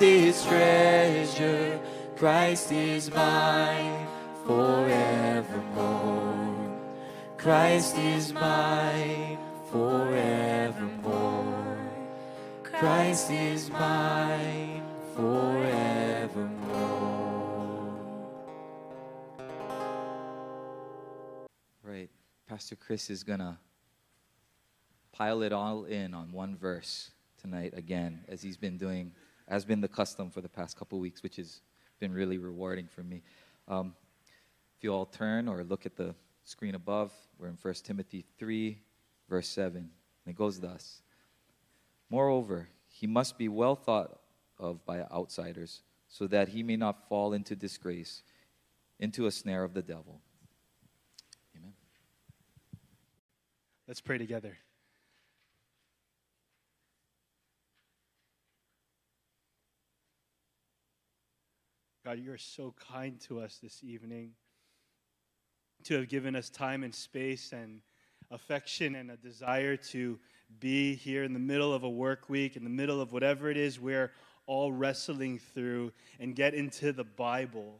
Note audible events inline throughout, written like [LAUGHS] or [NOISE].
its treasure. Christ is mine forevermore. Christ is mine forevermore. Christ is mine forevermore. Right. Pastor Chris is going to pile it all in on one verse tonight again, as he's been doing, has been the custom for the past couple weeks, which has been really rewarding for me. Um, if you all turn or look at the screen above, we're in 1 Timothy 3, verse 7. And it goes thus Moreover, he must be well thought of by outsiders, so that he may not fall into disgrace, into a snare of the devil. Amen. Let's pray together. God, you are so kind to us this evening to have given us time and space and affection and a desire to be here in the middle of a work week, in the middle of whatever it is we're all wrestling through, and get into the Bible,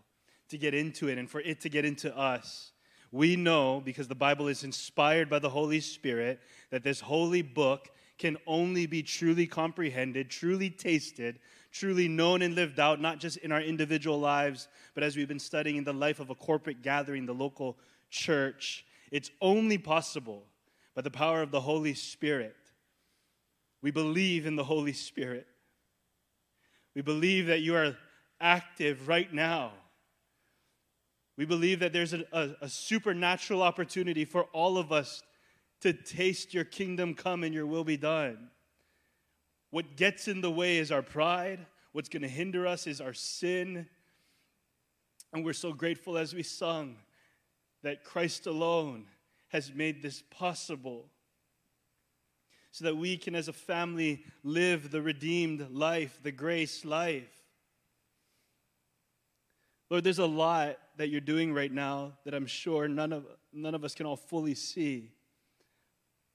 to get into it, and for it to get into us. We know, because the Bible is inspired by the Holy Spirit, that this holy book can only be truly comprehended, truly tasted, truly known and lived out, not just in our individual lives, but as we've been studying in the life of a corporate gathering, the local church. It's only possible by the power of the Holy Spirit. We believe in the Holy Spirit. We believe that you are active right now. We believe that there's a, a, a, supernatural opportunity for all of us to taste your kingdom come and your will be done. What gets in the way is our pride. What's going to hinder us is our sin. And we're so grateful as we sung that Christ alone has made this possible so that we can, as a family, live the redeemed life, the grace life. Lord, there's a lot that you're doing right now that I'm sure none of, none of us can all fully see.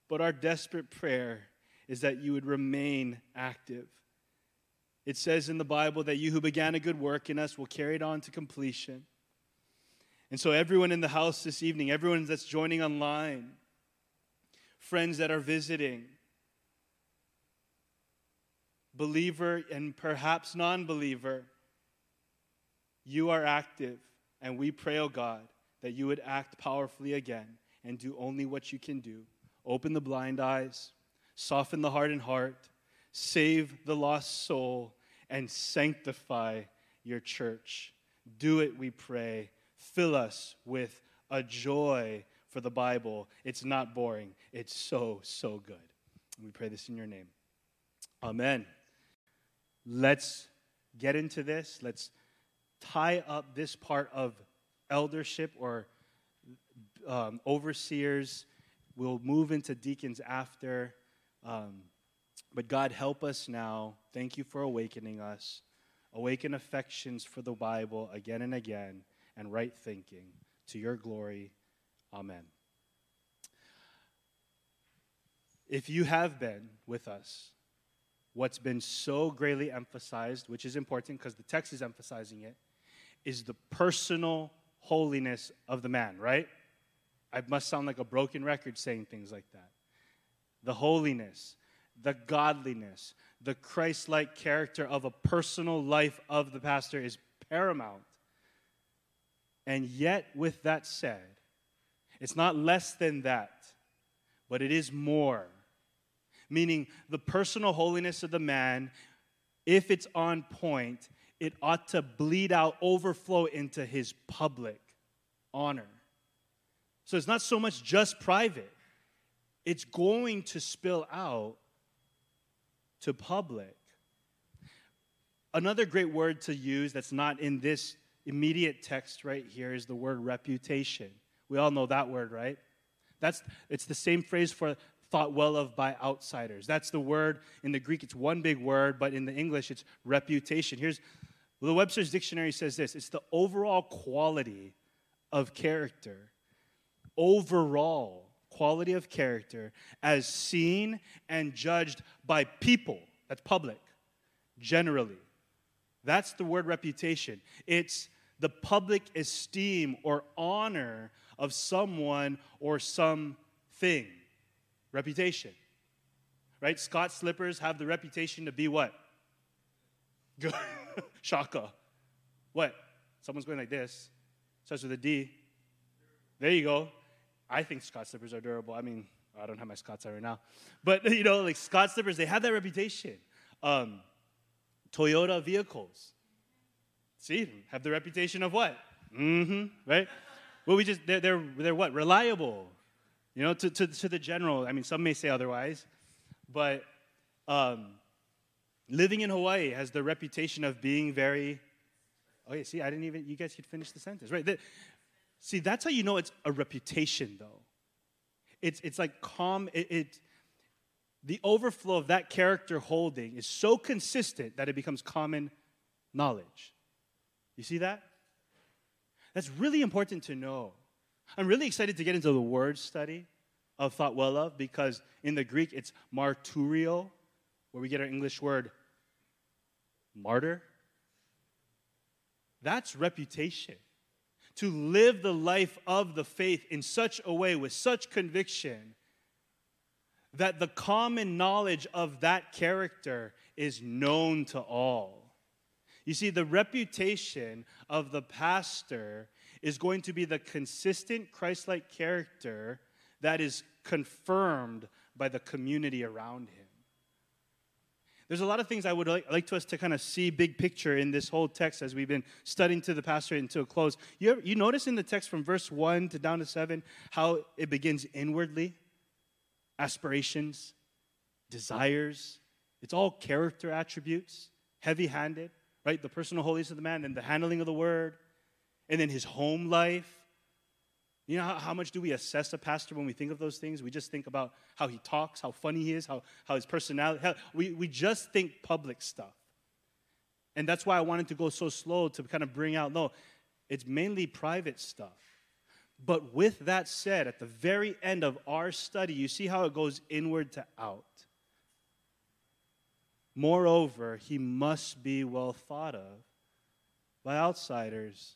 But our desperate prayer is that you would remain active. It says in the Bible that you who began a good work in us will carry it on to completion. And so, everyone in the house this evening, everyone that's joining online, friends that are visiting, believer and perhaps non believer, you are active. And we pray, oh God, that you would act powerfully again and do only what you can do. Open the blind eyes, soften the hardened heart, save the lost soul, and sanctify your church. Do it, we pray Fill us with a joy for the Bible. It's not boring, it's so, so good. We pray this in your name. Amen. Let's get into this. Let's tie up this part of eldership or um, overseers. We'll move into deacons after. Um, but God, help us now. Thank you for awakening us. Awaken affections for the Bible again and again and right thinking. To your glory, amen. If you have been with us, what's been so greatly emphasized, which is important because the text is emphasizing it, is the personal holiness of the man, right? I must sound like a broken record saying things like that. The holiness, the godliness, the Christ like character of a personal life of the pastor is paramount. And yet, with that said, it's not less than that, but it is more. Meaning, the personal holiness of the man, if it's on point, it ought to bleed out, overflow into his public honor. So it's not so much just private, it's going to spill out to public. Another great word to use that's not in this immediate text right here is the word reputation. We all know that word, right? That's it's the same phrase for thought well of by outsiders. That's the word in the Greek. It's one big word, but in the English, it's reputation. Here's the Webster's dictionary says this: it's the overall quality of character. Overall quality of character as seen and judged by people. That's public, generally. That's the word reputation. It's the public esteem or honor of someone or something. Reputation. Right? Scott slippers have the reputation to be what? Good. [LAUGHS] Shaka. What? Someone's going like this. Starts with a D. There you go. I think Scott slippers are durable. I mean, I don't have my Scotts on right now. But, [LAUGHS] you know, like Scott slippers, they have that reputation. Um, Toyota vehicles. See, have the reputation of what? Mm-hmm, right? Well, we just, they're, they're, they're what? Reliable. You know, to, to, to the general. I mean, some may say otherwise. But um, living in Hawaii has the reputation of being very, oh, yeah, see, I didn't even, you guys could finish the sentence, right? The, see, that's how you know it's a reputation, though. It's, it's like calm, it, it the overflow of that character holding is so consistent that it becomes common knowledge. You see that? That's really important to know. I'm really excited to get into the word study of thought well of because in the Greek it's marturio, where we get our English word martyr. That's reputation. To live the life of the faith in such a way with such conviction that the common knowledge of that character is known to all. You see, the reputation of the pastor is going to be the consistent Christ like character that is confirmed by the community around him. There's a lot of things I would like, like to us to kind of see big picture in this whole text as we've been studying to the pastor until a close. You, ever, you notice in the text from verse 1 to down to 7 how it begins inwardly? aspirations, desires. It's all character attributes, heavy handed, right? The personal holiness of the man, and the handling of the word, and then his home life. You know, how, how, much do we assess a pastor when we think of those things? We just think about how he talks, how funny he is, how, how his personality. How, we, we just think public stuff. And that's why I wanted to go so slow to kind of bring out no, it's mainly private stuff. But with that said, at the very end of our study, you see how it goes inward to out. Moreover, he must be well thought of by outsiders.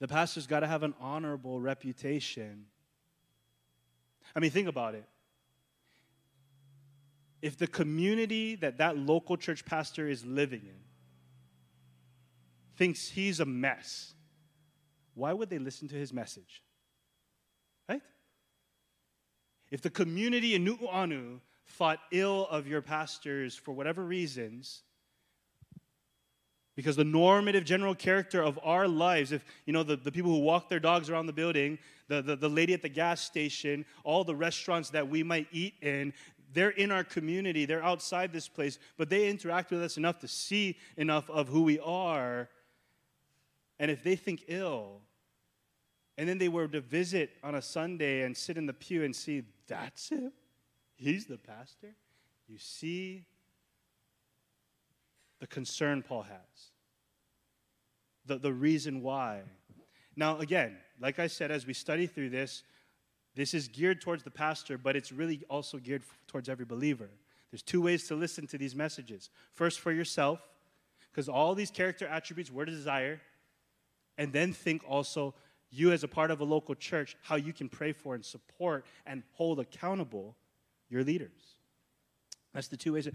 The pastor's got to have an honorable reputation. I mean, think about it. If the community that that local church pastor is living in thinks he's a mess, why would they listen to his message? Right? If the community in Nu'uanu thought ill of your pastors for whatever reasons, because the normative general character of our lives, if you know the, the people who walk their dogs around the building, the, the, the lady at the gas station, all the restaurants that we might eat in, they're in our community, they're outside this place, but they interact with us enough to see enough of who we are and if they think ill, and then they were to visit on a Sunday and sit in the pew and see, that's him? He's the pastor? You see the concern Paul has, the, the reason why. Now, again, like I said, as we study through this, this is geared towards the pastor, but it's really also geared towards every believer. There's two ways to listen to these messages. First, for yourself, because all these character attributes were desire and then think also you as a part of a local church, how you can pray for and support and hold accountable your leaders. That's the two ways.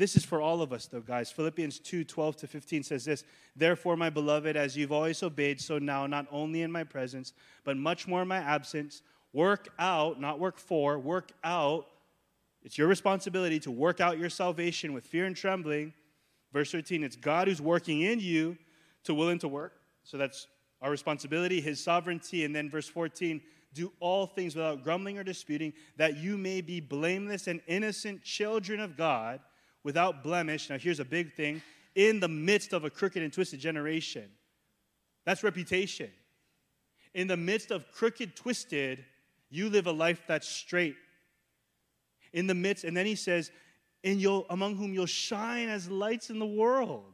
This is for all of us, though, guys. Philippians 2 12 to 15 says this Therefore, my beloved, as you've always obeyed, so now, not only in my presence, but much more in my absence, work out, not work for, work out. It's your responsibility to work out your salvation with fear and trembling. Verse 13, it's God who's working in you to willing to work. So that's our responsibility, His sovereignty. And then verse 14, do all things without grumbling or disputing, that you may be blameless and innocent children of God without blemish. Now, here's a big thing in the midst of a crooked and twisted generation. That's reputation. In the midst of crooked, twisted, you live a life that's straight. In the midst, and then he says, in you'll, among whom you'll shine as lights in the world.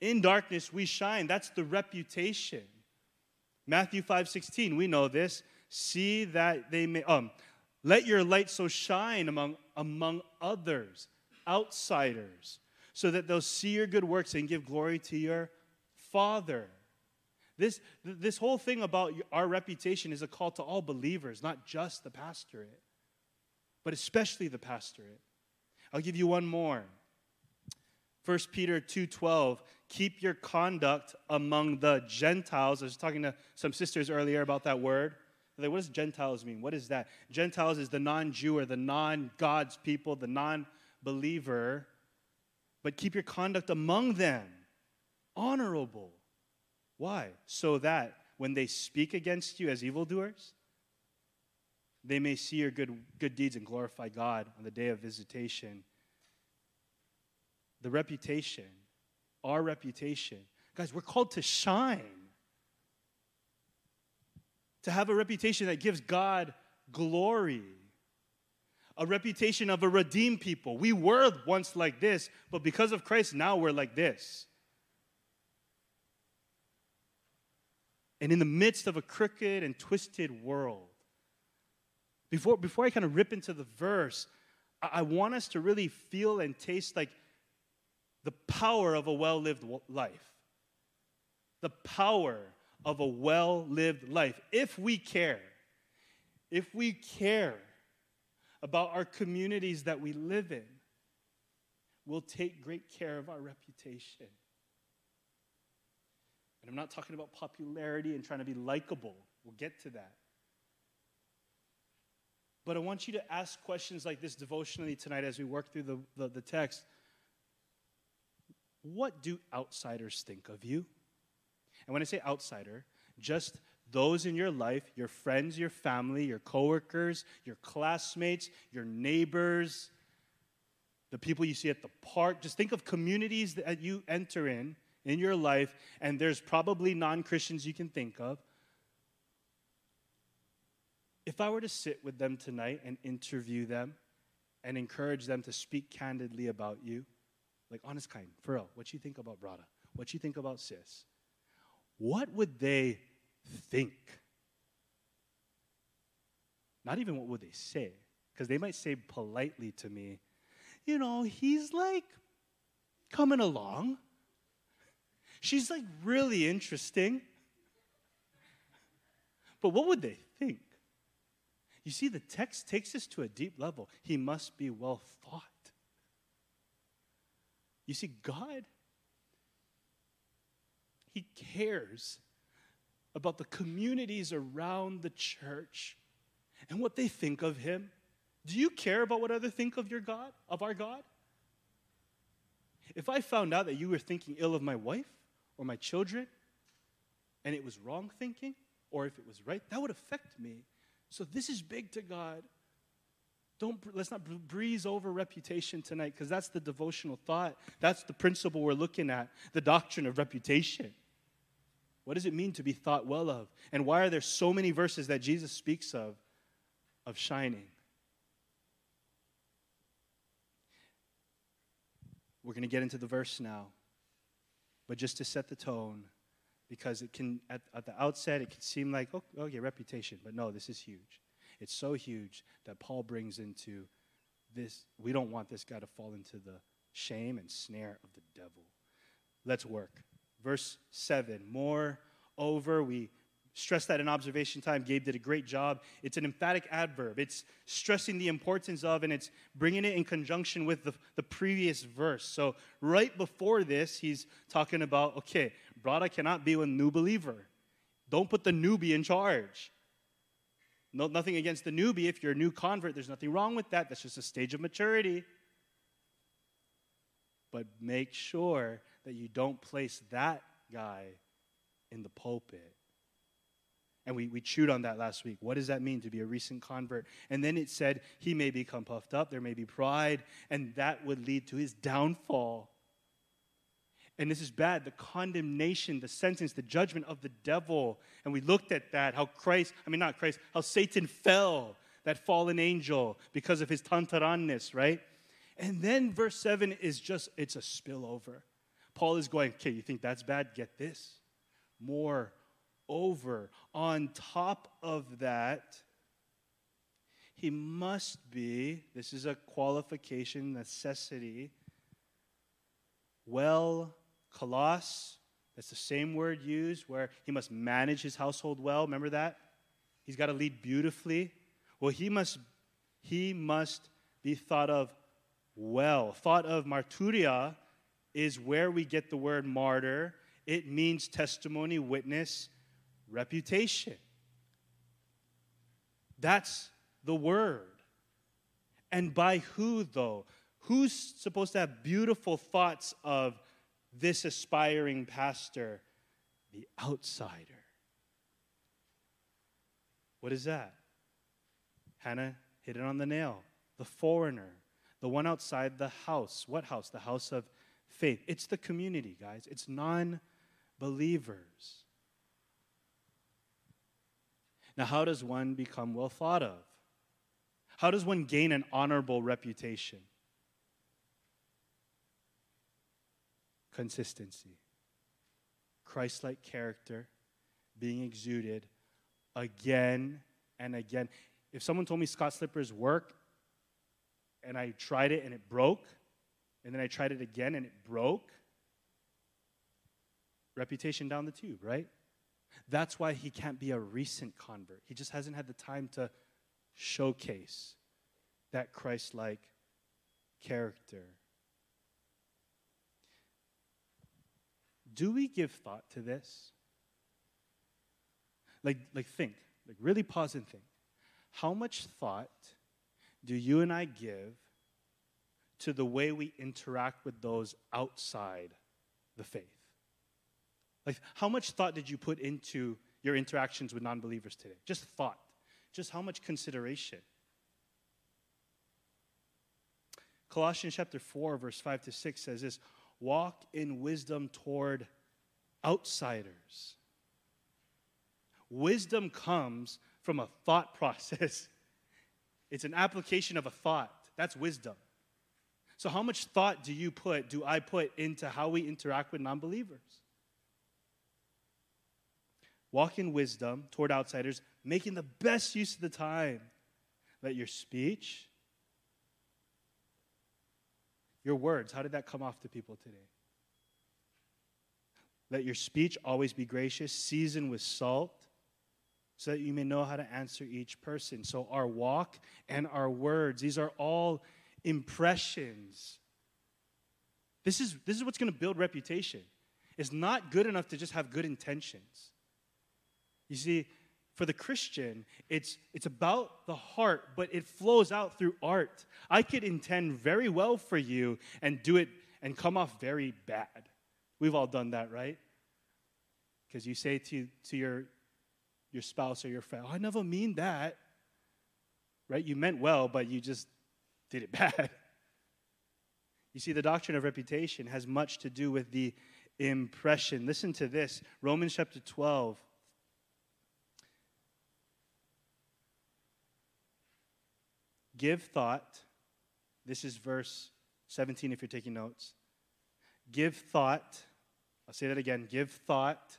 In darkness we shine. That's the reputation. Matthew 5:16, we know this. See that they may um let your light so shine among among others, outsiders, so that they'll see your good works and give glory to your Father. This, this whole thing about our reputation is a call to all believers, not just the pastorate, but especially the pastorate. I'll give you one more. 1 Peter 2:12 keep your conduct among the Gentiles. I was talking to some sisters earlier about that word. Like, what does Gentiles mean? What is that? Gentiles is the non-Jew or the non-God's people, the non-believer. But keep your conduct among them honorable. Why? So that when they speak against you as evildoers, they may see your good, good deeds and glorify God on the day of visitation. The reputation, our reputation. Guys, we're called to shine. To have a reputation that gives God glory. A reputation of a redeemed people. We were once like this, but because of Christ, now we're like this. And in the midst of a crooked and twisted world, before, before I kind of rip into the verse, I, I want us to really feel and taste like the power of a well lived life. The power of a well lived life. If we care, if we care about our communities that we live in, we'll take great care of our reputation. And I'm not talking about popularity and trying to be likable. We'll get to that. But I want you to ask questions like this devotionally tonight as we work through the, the, the text. What do outsiders think of you? And when I say outsider, just those in your life, your friends, your family, your coworkers, your classmates, your neighbors, the people you see at the park. Just think of communities that you enter in in your life, and there's probably non Christians you can think of. If I were to sit with them tonight and interview them and encourage them to speak candidly about you, like honest kind, for real, what you think about Brada? What you think about sis? What would they think? Not even what would they say, because they might say politely to me, you know, he's like coming along. She's like really interesting. But what would they think? You see, the text takes us to a deep level. He must be well thought. You see, God, He cares about the communities around the church and what they think of Him. Do you care about what others think of your God, of our God? If I found out that you were thinking ill of my wife or my children, and it was wrong thinking, or if it was right, that would affect me. So this is big to God. Don't let's not breeze over reputation tonight because that's the devotional thought. That's the principle we're looking at, the doctrine of reputation. What does it mean to be thought well of? And why are there so many verses that Jesus speaks of of shining? We're going to get into the verse now. But just to set the tone, because it can at, at the outset it can seem like oh, oh okay reputation but no this is huge it's so huge that paul brings into this we don't want this guy to fall into the shame and snare of the devil let's work verse 7 more over we stress that in observation time. Gabe did a great job. It's an emphatic adverb. It's stressing the importance of and it's bringing it in conjunction with the, the previous verse. So, right before this, he's talking about okay, Brada cannot be a new believer. Don't put the newbie in charge. No, nothing against the newbie. If you're a new convert, there's nothing wrong with that. That's just a stage of maturity. But make sure that you don't place that guy in the pulpit and we, we chewed on that last week. What does that mean to be a recent convert? And then it said he may become puffed up, there may be pride, and that would lead to his downfall. And this is bad the condemnation, the sentence, the judgment of the devil. And we looked at that, how Christ, I mean, not Christ, how Satan fell, that fallen angel, because of his tantaranness, right? And then verse 7 is just, it's a spillover. Paul is going, okay, you think that's bad? Get this. More over, on top of that, he must be, this is a qualification, necessity, well, kalos, that's the same word used where he must manage his household well. Remember that? He's got to lead beautifully. Well, he must, he must be thought of well. Thought of marturia is where we get the word martyr. It means testimony, witness, reputation. That's the word. And by who, though? Who's supposed to have beautiful thoughts of this aspiring pastor? The outsider. What is that? Hannah hit it on the nail. The foreigner, the one outside the house. What house? The house of faith. It's the community, guys. It's non believers. Now, how does one become well thought of? How does one gain an honorable reputation? Consistency, Christ like character being exuded again and again. If someone told me Scott Slippers work and I tried it and it broke, and then I tried it again and it broke, reputation down the tube, right? That's why he can't be a recent convert. He just hasn't had the time to showcase that Christ like character. Do we give thought to this? Like, like think, like really pause and think. How much thought do you and I give to the way we interact with those outside the faith? Like, how much thought did you put into your interactions with non believers today? Just thought just how much consideration. Colossians chapter 4, verse 5 to 6 says this walk in wisdom toward outsiders. Wisdom comes from a thought [LAUGHS] process, it's an application of a thought. That's wisdom. So, how much thought do you put, do I put into how we interact with non believers? Walk in wisdom toward outsiders, making the best use of the time. Let your speech, your words, how did that come off to people today? Let your speech always be gracious, seasoned with salt, so that you may know how to answer each person. So, our walk and our words, these are all impressions. This is, this is what's going to build reputation. It's not good enough to just have good intentions. You see, for the Christian, it's, it's about the heart, but it flows out through art. I could intend very well for you and do it and come off very bad. We've all done that, right? Because you say to, to your, your spouse or your friend, oh, I never mean that. Right? You meant well, but you just did it [LAUGHS] bad. You see, the doctrine of reputation has much to do with the impression. Listen to this Romans chapter 12 Give thought. This is verse 17 if you're taking notes. Give thought. I'll say that again. Give thought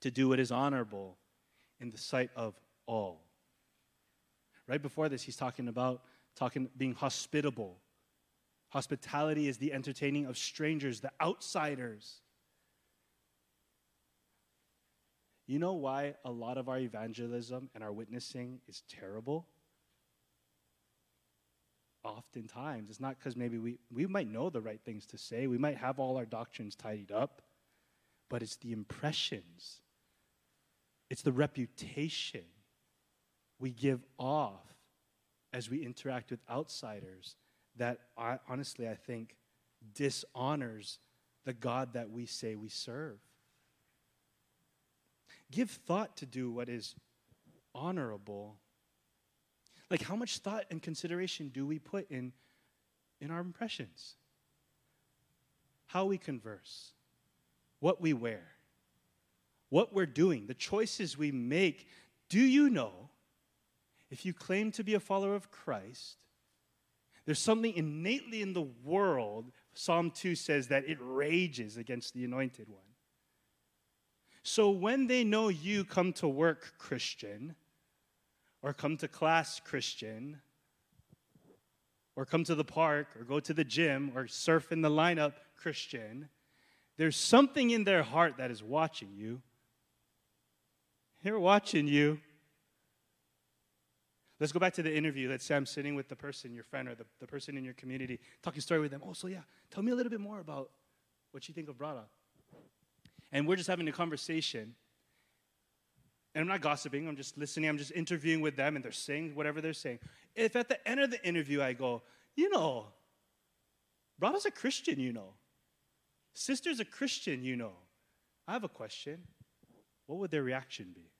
to do what is honorable in the sight of all. Right before this, he's talking about talking being hospitable. Hospitality is the entertaining of strangers, the outsiders. You know why a lot of our evangelism and our witnessing is terrible? oftentimes. It's not because maybe we, we might know the right things to say, we might have all our doctrines tidied up, but it's the impressions, it's the reputation we give off as we interact with outsiders that I, honestly I think dishonors the God that we say we serve. Give thought to do what is honorable like, how much thought and consideration do we put in, in our impressions? How we converse, what we wear, what we're doing, the choices we make. Do you know if you claim to be a follower of Christ, there's something innately in the world, Psalm 2 says, that it rages against the anointed one. So when they know you come to work Christian, or come to class Christian, or come to the park, or go to the gym, or surf in the lineup Christian, there's something in their heart that is watching you. They're watching you. Let's go back to the interview that Sam's sitting with the person, your friend, or the, the person in your community, talking story with them. Oh, so yeah, tell me a little bit more about what you think of Brada. And we're just having a conversation. And I'm not gossiping, I'm just listening, I'm just interviewing with them, and they're saying whatever they're saying. If at the end of the interview I go, you know, Brada's a Christian, you know. Sister's a Christian, you know. I have a question. What would their reaction be?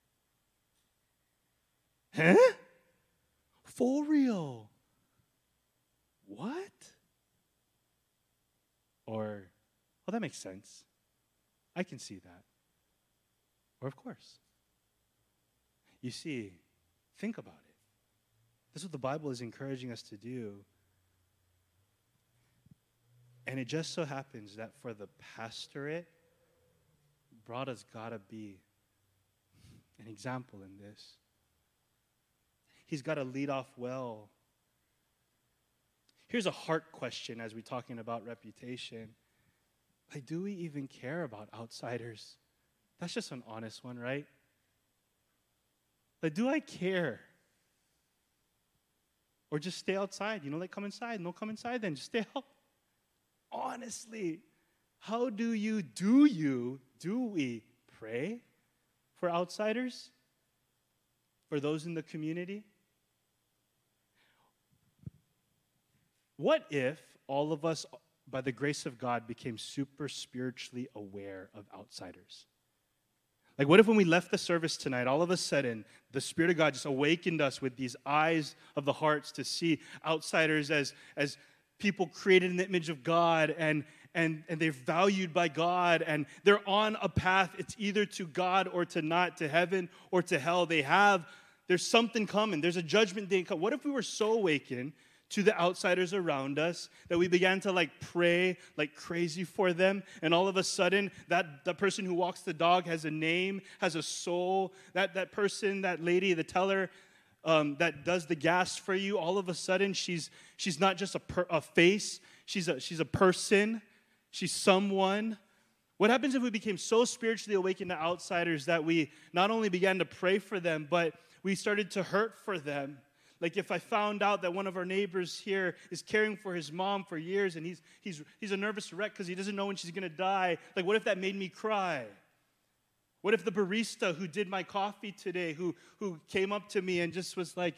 Huh? For real? What? Or, oh, that makes sense. I can see that. Or, of course. You see, think about it. This is what the Bible is encouraging us to do. And it just so happens that for the pastorate, Brada's got to be an example in this. He's got to lead off well. Here's a heart question as we're talking about reputation. Like, do we even care about outsiders? That's just an honest one, right? Like, do I care? Or just stay outside? You know, like, come inside. No, come inside then. Just stay [LAUGHS] out. Honestly, how do you, do you, do we pray for outsiders? For those in the community? What if all of us, by the grace of God, became super spiritually aware of outsiders? Like, what if when we left the service tonight, all of a sudden, the Spirit of God just awakened us with these eyes of the hearts to see outsiders as, as people created in the image of God and, and, and they're valued by God and they're on a path. It's either to God or to not, to heaven or to hell. They have, there's something coming. There's a judgment day coming. What if we were so awakened to the outsiders around us that we began to like pray like crazy for them. And all of a sudden that the person who walks the dog has a name has a soul. That that person that lady the teller um, that does the gas for you all of a sudden she's she's not just a, per, a face. She's a she's a person. She's someone. What happens if we became so spiritually awakened to outsiders that we not only began to pray for them but we started to hurt for them like if I found out that one of our neighbors here is caring for his mom for years and he's, he's, he's a nervous wreck because he doesn't know when she's going to die, like what if that made me cry? What if the barista who did my coffee today, who, who came up to me and just was like,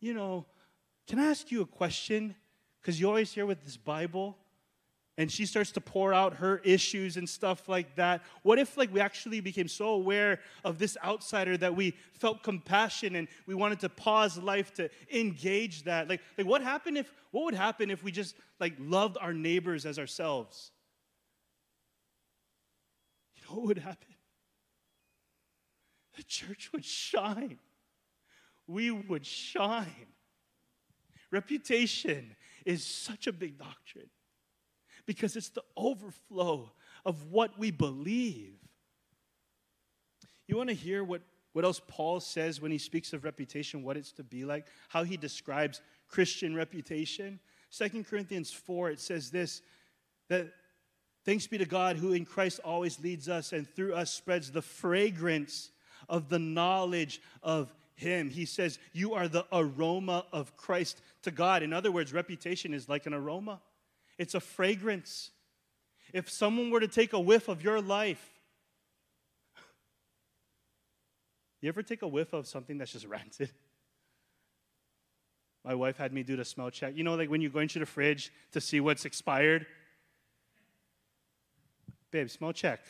you know, can I ask you a question? Because you're always here with this Bible and she starts to pour out her issues and stuff like that. What if like we actually became so aware of this outsider that we felt compassion and we wanted to pause life to engage that? Like like what happened if what would happen if we just like loved our neighbors as ourselves? You know what would happen? The church would shine. We would shine. Reputation is such a big doctrine because it's the overflow of what we believe. You want to hear what, what else Paul says when he speaks of reputation, what it's to be like, how he describes Christian reputation? Second Corinthians 4, it says this that thanks be to God who in Christ always leads us and through us spreads the fragrance of the knowledge of him. He says, You are the aroma of Christ to God. In other words, reputation is like an aroma it's a fragrance. If someone were to take a whiff of your life, you ever take a whiff of something that's just [LAUGHS] rancid? My wife had me do the smell check. You know, like when you go into the fridge to see what's expired? Babe, smell check.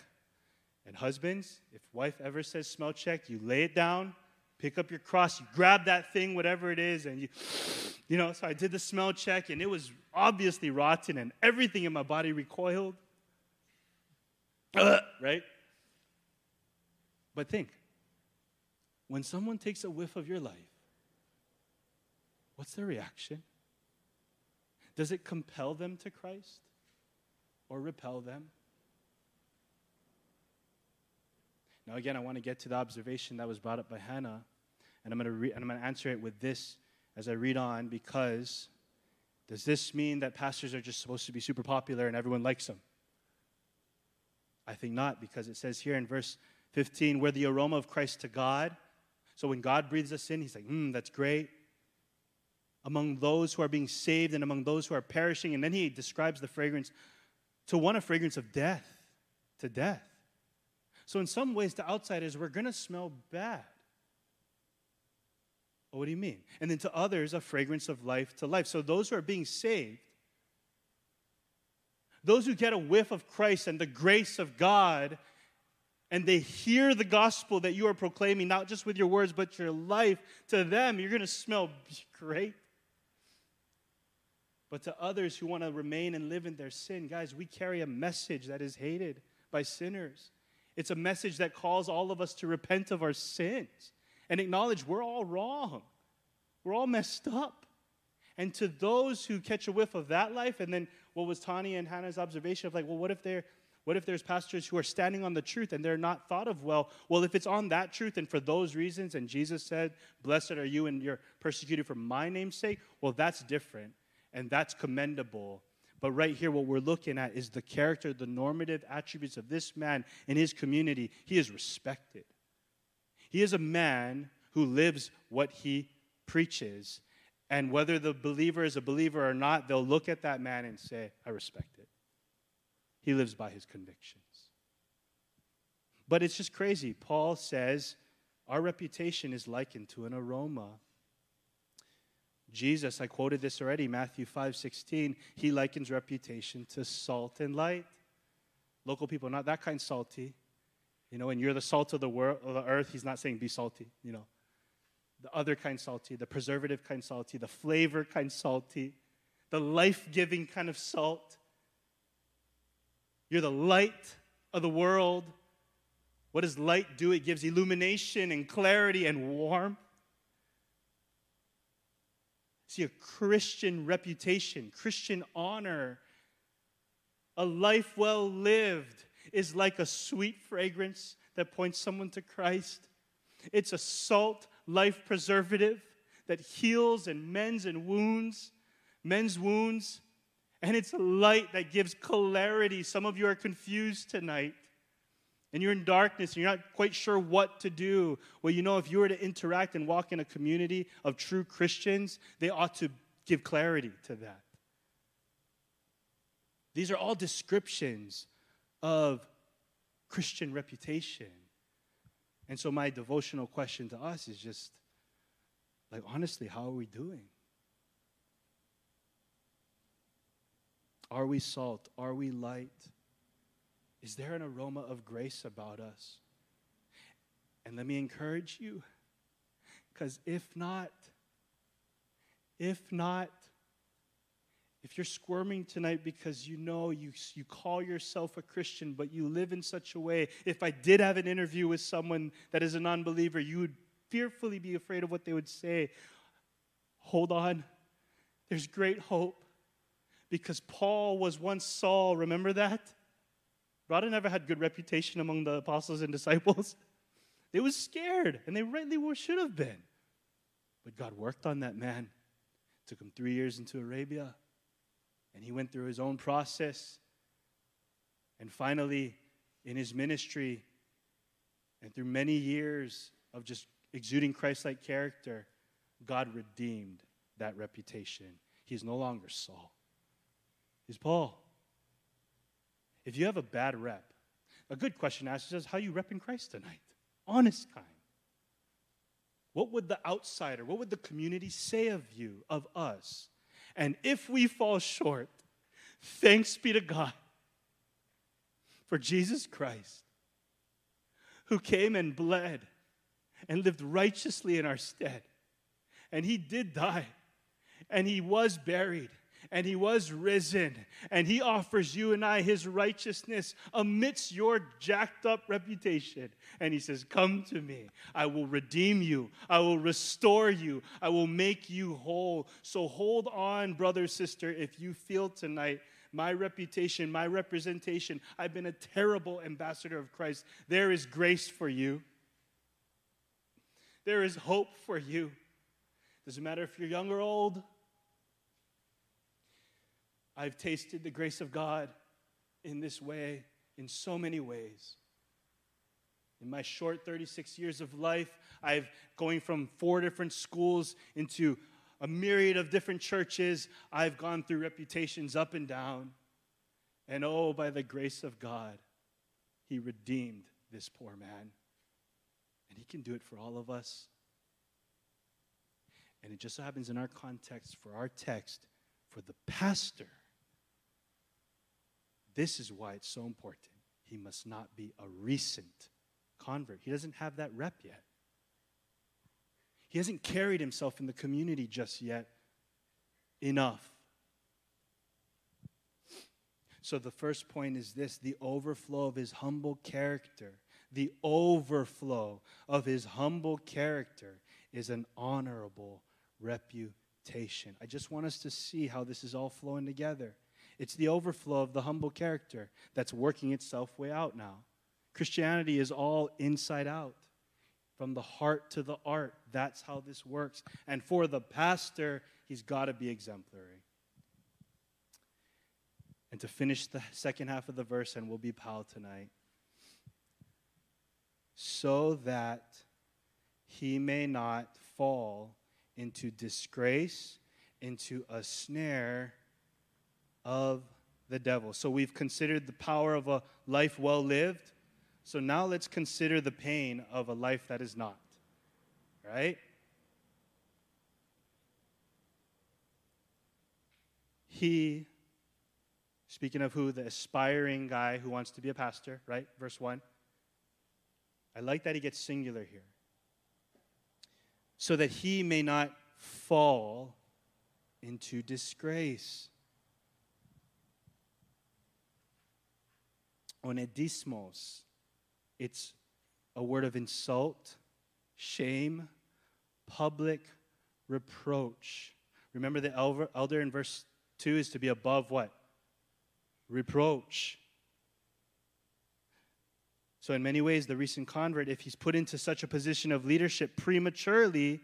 And husbands, if wife ever says smell check, you lay it down, pick up your cross, you grab that thing, whatever it is, and you, [SIGHS] you know, so I did the smell check, and it was obviously rotten, and everything in my body recoiled. right? But think when someone takes a whiff of your life, what's their reaction? Does it compel them to Christ or repel them? Now, again, I want to get to the observation that was brought up by Hannah, and I'm going to, re- and I'm going to answer it with this as I read on because does this mean that pastors are just supposed to be super popular and everyone likes them? I think not, because it says here in verse 15, we're the aroma of Christ to God. So when God breathes us in, He's like, hmm, that's great. Among those who are being saved and among those who are perishing. And then He describes the fragrance to one a fragrance of death, to death. So, in some ways, to outsiders, we're going to smell bad. Well, what do you mean? And then to others, a fragrance of life to life. So, those who are being saved, those who get a whiff of Christ and the grace of God, and they hear the gospel that you are proclaiming, not just with your words, but your life, to them, you're going to smell [LAUGHS] great. But to others who want to remain and live in their sin, guys, we carry a message that is hated by sinners. It's a message that calls all of us to repent of our sins and acknowledge we're all wrong. We're all messed up. And to those who catch a whiff of that life, and then what was Tanya and Hannah's observation of like, well, what if they're what if there's pastors who are standing on the truth and they're not thought of well? Well, if it's on that truth and for those reasons, and Jesus said, Blessed are you and you're persecuted for my name's sake, well, that's different and that's commendable. But right here, what we're looking at is the character, the normative attributes of this man in his community. He is respected. He is a man who lives what he preaches. And whether the believer is a believer or not, they'll look at that man and say, I respect it. He lives by his convictions. But it's just crazy. Paul says our reputation is likened to an aroma. Jesus, I quoted this already, Matthew 5 16, he likens reputation to salt and light. Local people, not that kind salty. You know, and you're the salt of the world of the earth. He's not saying be salty, you know. The other kind salty, the preservative kind salty, the flavor kind salty, the life-giving kind of salt. You're the light of the world. What does light do? It gives illumination and clarity and warmth. See, a Christian reputation, Christian honor, a life well lived is like a sweet fragrance that points someone to Christ. It's a salt life preservative that heals and mends and wounds, men's wounds. And it's a light that gives clarity. Some of you are confused tonight and you're in darkness and you're not quite sure what to do, well, you know, if you were to interact and walk in a community of true Christians, they ought to give clarity to that. These are all descriptions of Christian reputation. And so, my devotional question to us is just like, honestly, how are we doing? Are we salt? Are we light? Is there an aroma of grace about us? And let me encourage you, because if not, if not, if you're squirming tonight because you know you, you call yourself a Christian, but you live in such a way, if I did have an interview with someone that is a non believer, you would fearfully be afraid of what they would say. Hold on, there's great hope because Paul was once Saul, remember that? Rada never had good reputation among the apostles and disciples. [LAUGHS] They was scared, and they rightly should have been. But God worked on that man. It Took him three years into Arabia, and he went through his own process. And finally, in his ministry, and through many years of just exuding Christ like character, God redeemed that reputation. He's no longer Saul, he's Paul. If you have a bad rep, a good question to ask is how you rep in Christ tonight? Honest time. What would the outsider, what would the community say of you, of us? And if we fall short, thanks be to God for Jesus Christ, who came and bled and lived righteously in our stead. And he did die, and he was buried, and he was risen, and he offers you and I his righteousness amidst your jacked up reputation. And he says, Come to me. I will redeem you. I will restore you. I will make you whole. So hold on, brother, sister, if you feel tonight my reputation, my representation, I've been a terrible ambassador of Christ. There is grace for you. There is hope for you. Doesn't matter if you're young or old. I've tasted the grace of God in this way, in so many ways. In my short 36 years of life, I've going from four different schools into a myriad of different churches. I've gone through reputations up and down. And oh, by the grace of God, He redeemed this poor man. And He can do it for all of us. And it just so happens in our context, for our text, for the pastor, this is why it's so important. He must not be a recent convert. He doesn't have that rep yet. He hasn't carried himself in the community just yet enough. So, the first point is this the overflow of his humble character. The overflow of his humble character is an honorable reputation. I just want us to see how this is all flowing together. It's the overflow of the humble character that's working itself way out now. Christianity is all inside out, from the heart to the art. That's how this works. And for the pastor, he's got to be exemplary. And to finish the second half of the verse, and we'll be pal tonight, so that he may not fall into disgrace, into a snare of the devil. So we've considered the power of a life well lived. So now let's consider the pain of a life that is not. Right? He, speaking of who, the aspiring guy who wants to be a pastor, right? Verse 1. I like that he gets singular here. So that he may not fall into disgrace. Onedismos. It's a word of insult, shame, public reproach. Remember the elder in verse 2 is to be above what? Reproach. So, in many ways, the recent convert, if he's put into such a position of leadership prematurely,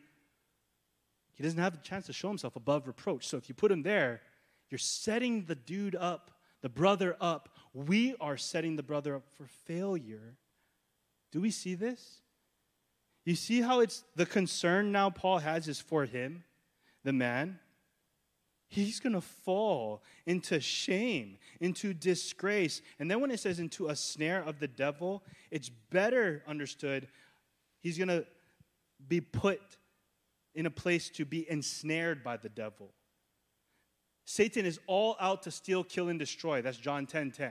he doesn't have a chance to show himself above reproach. So, if you put him there, you're setting the dude up the brother up. We are setting the brother up for failure. Do we see this? You see how it's the concern now Paul has is for him, the man. He's going to fall into shame, into disgrace. And then when it says into a snare of the devil, it's better understood. He's going to be put in a place to be ensnared by the devil. Satan is all out to steal, kill, and destroy. That's John 10 10.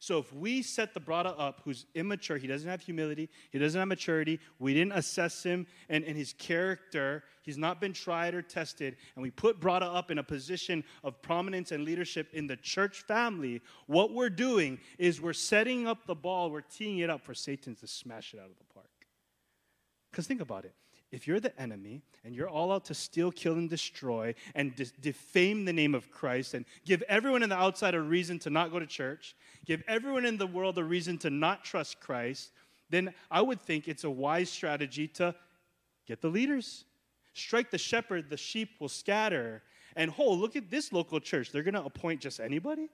So if we set the brother up who's immature, he doesn't have humility, he doesn't have maturity, we didn't assess him and, and his character, he's not been tried or tested, and we put brother up in a position of prominence and leadership in the church family, what we're doing is we're setting up the ball, we're teeing it up for Satan to smash it out of the park. Because think about it if you're the enemy and you're all out to steal, kill, and destroy and de- defame the name of Christ and give everyone in the outside a reason to not go to church, give everyone in the world a reason to not trust Christ, then I would think it's a wise strategy to get the leaders. Strike the shepherd, the sheep will scatter. And oh, look at this local church. They're going to appoint just anybody?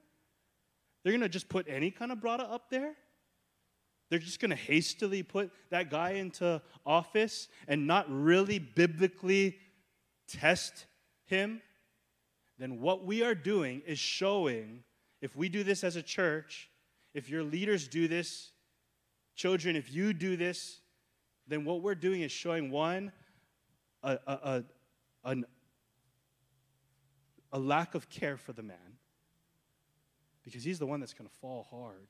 They're going to just put any kind of brada up there? They're just going to hastily put that guy into office and not really biblically test him. Then what we are doing is showing, if we do this as a church, if your leaders do this, children, if you do this, then what we're doing is showing one, a, a, a, a lack of care for the man, because he's the one that's going to fall hard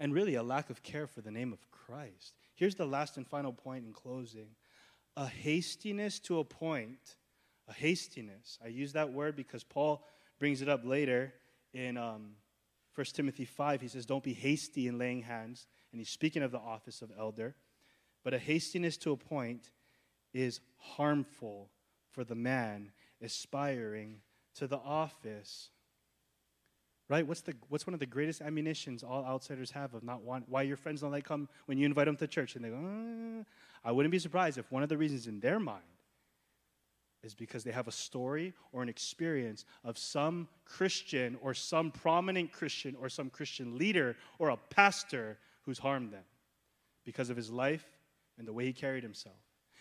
and really a lack of care for the name of Christ. Here's the last and final point in closing a hastiness to appoint a hastiness. I use that word because Paul brings it up later in um, 1 Timothy 5. He says, Don't be hasty in laying hands. And he's speaking of the office of elder. But a hastiness to a point is harmful for the man aspiring to the office. Right? What's, the, what's one of the greatest ammunitions all outsiders have of not want, why your friends don't like come when you invite them to church? And they go, uh, I wouldn't be surprised if one of the reasons in their mind is because they have a story or an experience of some Christian or some prominent Christian or some Christian leader or a pastor who's harmed them because of his life and the way he carried himself.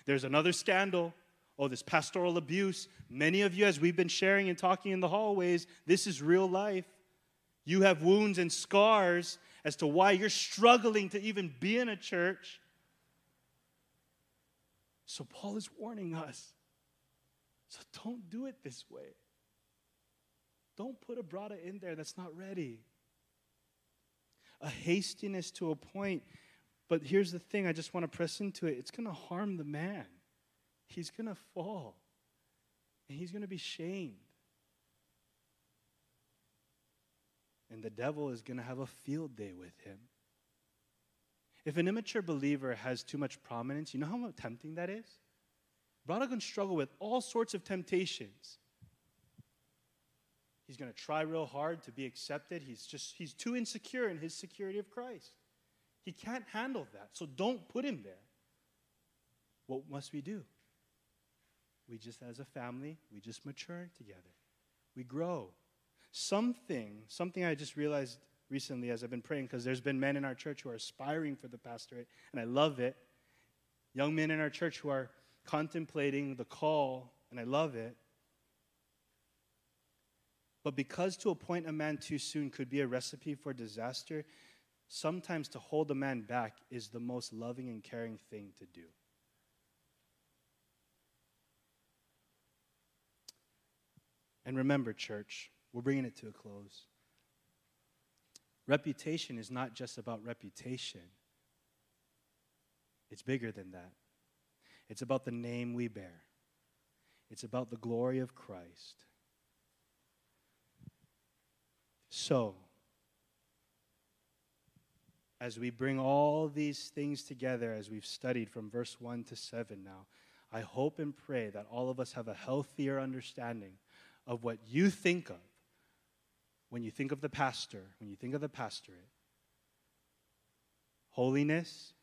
There's another scandal. Oh, this pastoral abuse. Many of you, as we've been sharing and talking in the hallways, this is real life. You have wounds and scars as to why you're struggling to even be in a church. So, Paul is warning us so don't do it this way. Don't put a brada in there that's not ready. A hastiness to a point. But here's the thing I just want to press into it it's going to harm the man. He's going to fall, and he's going to be shamed. And the devil is going to have a field day with him. If an immature believer has too much prominence, you know how tempting that is? Can struggle with all sorts of temptations. He's going to try real hard to be accepted. He's just he's too insecure in his security of Christ. He can't handle that. So don't put him there. What must we do? We just as a family, we just mature together. We grow. Something, something I just realized recently as I've been praying, because there's been men in our church who are aspiring for the pastorate, and I love it. Young men in our church who are contemplating the call, and I love it. But because to appoint a man too soon could be a recipe for disaster, sometimes to hold a man back is the most loving and caring thing to do. And remember, church, we're bringing it to a close. Reputation is not just about reputation, it's bigger than that. It's about the name we bear, it's about the glory of Christ. So, as we bring all these things together, as we've studied from verse 1 to 7 now, I hope and pray that all of us have a healthier understanding of what you think of when you think of the pastor, when you think of the pastorate. Holiness,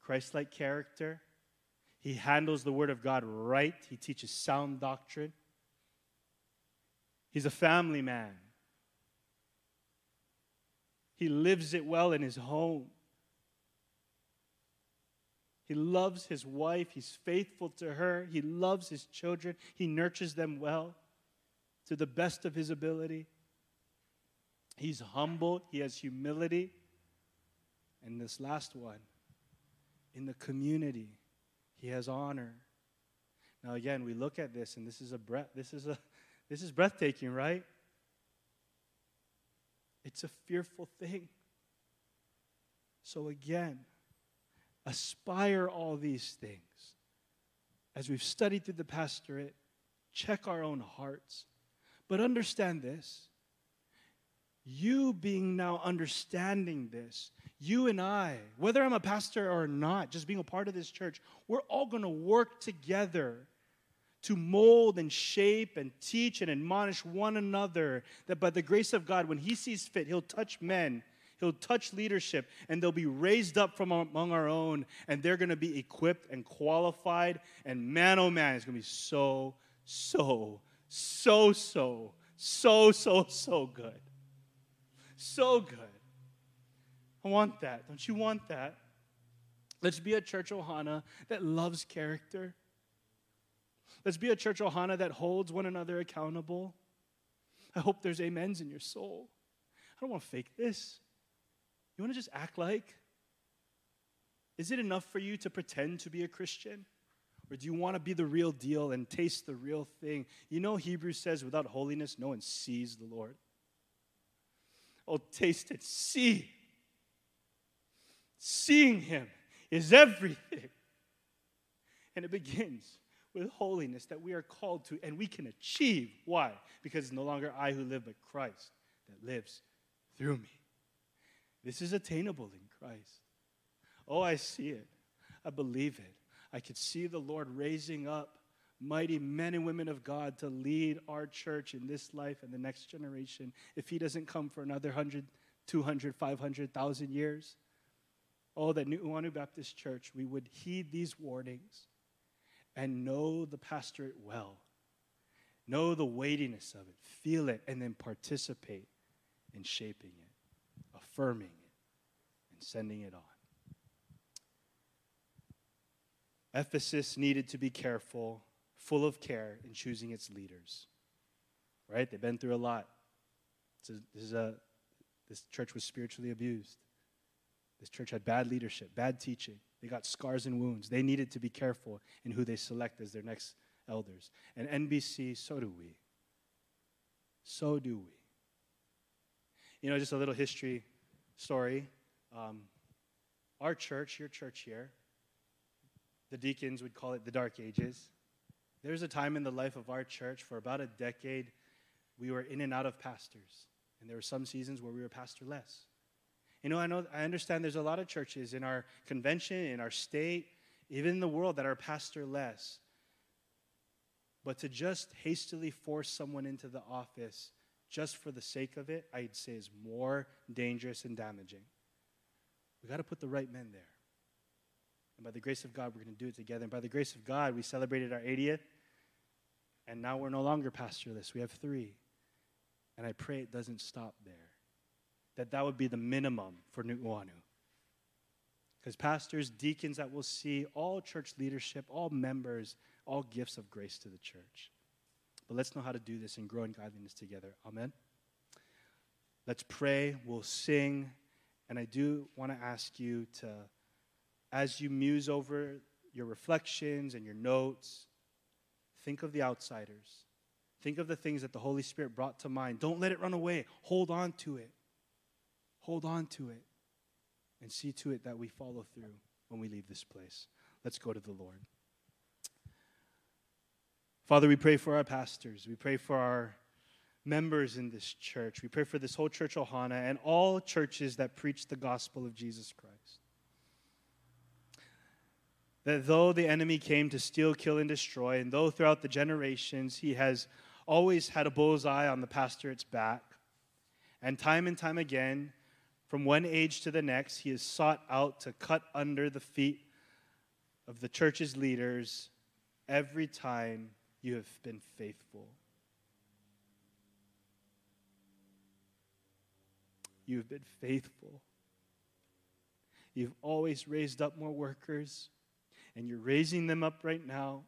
Christ like character. He handles the Word of God right, he teaches sound doctrine. He's a family man. He lives it well in his home. He loves his wife. He's faithful to her. He loves his children. He nurtures them well to the best of his ability. He's humble. He has humility. And this last one, in the community. He has honor. Now again, we look at this and this is a breath this is a [LAUGHS] this is breathtaking, right? It's a fearful thing. So again, aspire all these things. As we've studied through the pastorate, check our own hearts. But understand this you being now understanding this, you and I, whether I'm a pastor or not, just being a part of this church, we're all going to work together to mold and shape and teach and admonish one another that by the grace of God, when He sees fit, He'll touch men, He'll touch leadership, and they'll be raised up from among our own, and they're going to be equipped and qualified. And man, oh man, it's going to be so, so, so, so, so, so, so good. So good. I want that. Don't you want that? Let's be a church Ohana that loves character. Let's be a church Ohana that holds one another accountable. I hope there's amens in your soul. I don't want to fake this. You want to just act like? Is it enough for you to pretend to be a Christian? Or do you want to be the real deal and taste the real thing? You know, Hebrews says, without holiness, no one sees the Lord. Oh, taste and see. Seeing Him is everything. And it begins with holiness that we are called to and we can achieve. Why? Because it's no longer I who live, but Christ that lives through me. This is attainable in Christ. Oh, I see it. I believe it. I could see the Lord raising up mighty men and women of God to lead our church in this life and the next generation if He doesn't come for another 100, 200, 500,000 years. Oh, that New Nu'uanu Baptist Church, we would heed these warnings and know the pastorate well. Know the weightiness of it, feel it, and then participate in shaping it, affirming it, and sending it on. Ephesus needed to be careful, full of care in choosing its leaders. Right? They've been through a lot. this, is a, this church was spiritually abused. This church had bad leadership, bad teaching. They got scars and wounds. They needed to be careful in who they select as their next elders. And NBC, so do we. So do we. You know, just a little history story. Um, our church, your church here, the deacons would call it the Dark Ages. There was a time in the life of our church for about a decade we were in and out of pastors. And there were some seasons where we were pastorless. You know, I know I understand there's a lot of churches in our convention, in our state, even in the world that are pastorless. But to just hastily force someone into the office just for the sake of it, I'd say is more dangerous and damaging. We got to put the right men there. And by the grace of God, we're going to do it together. And by the grace of God, we celebrated our 80th. And now we're no longer pastorless. We have three. And I pray it doesn't stop there. That that would be the minimum for Nu'uanu. Because pastors, deacons that will see, all church leadership, all members, all gifts of grace to the church. But let's know how to do this and grow in godliness together. Amen. Let's pray. We'll sing. And I do want to ask you to as you muse over your reflections and your notes, think of the outsiders. Think of the things that the Holy Spirit brought to mind. Don't let it run away. Hold on to it. Hold on to it. And see to it that we follow through when we leave this place. Let's go to the Lord. Father, we pray for our pastors. We pray for our members in this church. We pray for this whole church, Ohana, and all churches that preach the gospel of Jesus Christ that though the enemy came to steal, kill, and destroy, and though throughout the generations he has always had a bullseye on the pastorate's back, and time and time again, from one age to the next, he has sought out to cut under the feet of the church's leaders every time you have been faithful. You've been faithful. You've always raised up more workers and you're raising them up right now.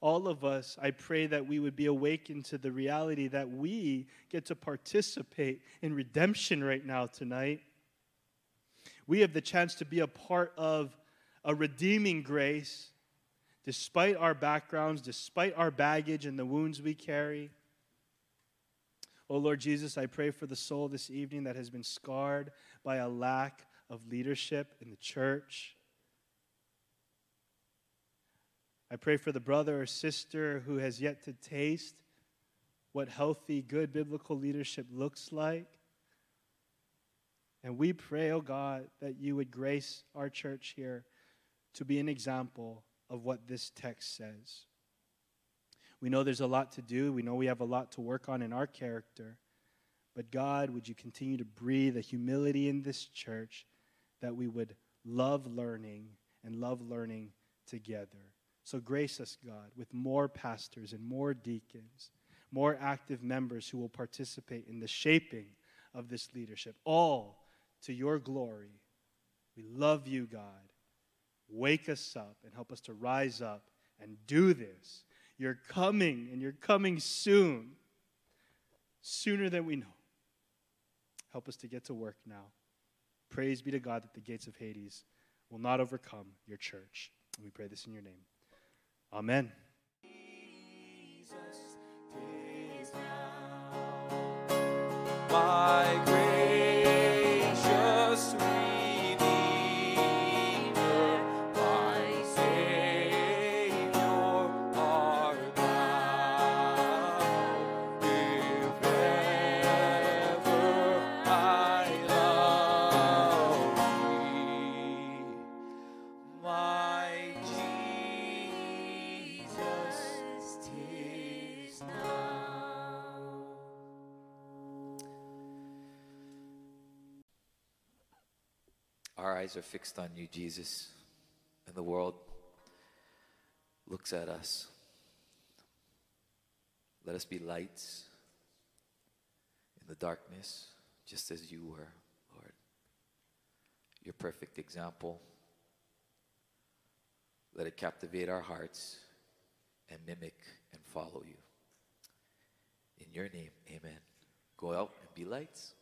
All of us, I pray that we would be awakened to the reality that we get to participate in redemption right now tonight. We have the chance to be a part of a redeeming grace despite our backgrounds, despite our baggage and the wounds we carry. Oh Lord Jesus, I pray for the soul this evening that has been scarred by a lack of leadership in the church. I pray for the brother or sister who has yet to taste what healthy, good biblical leadership looks like. And we pray, oh God, that you would grace our church here to be an example of what this text says. We know there's a lot to do. We know we have a lot to work on in our character. But God, would you continue to breathe a humility in this church that we would love learning and love learning together. So grace us, God, with more pastors and more deacons, more active members who will participate in the shaping of this leadership, all to your glory. We love you, God. Wake us up and help us to rise up and do this. You're coming, and you're coming soon, sooner than we know. Help us to get to work now. Praise be to God that the gates of Hades will not overcome your church. And we pray this in your name. Amen. My eyes are fixed on you, Jesus, and the world looks at us. Let us be lights in the darkness, just as you were, Lord. Your perfect example. Let it captivate our hearts and mimic and follow you. In your name, amen. Go out and be lights.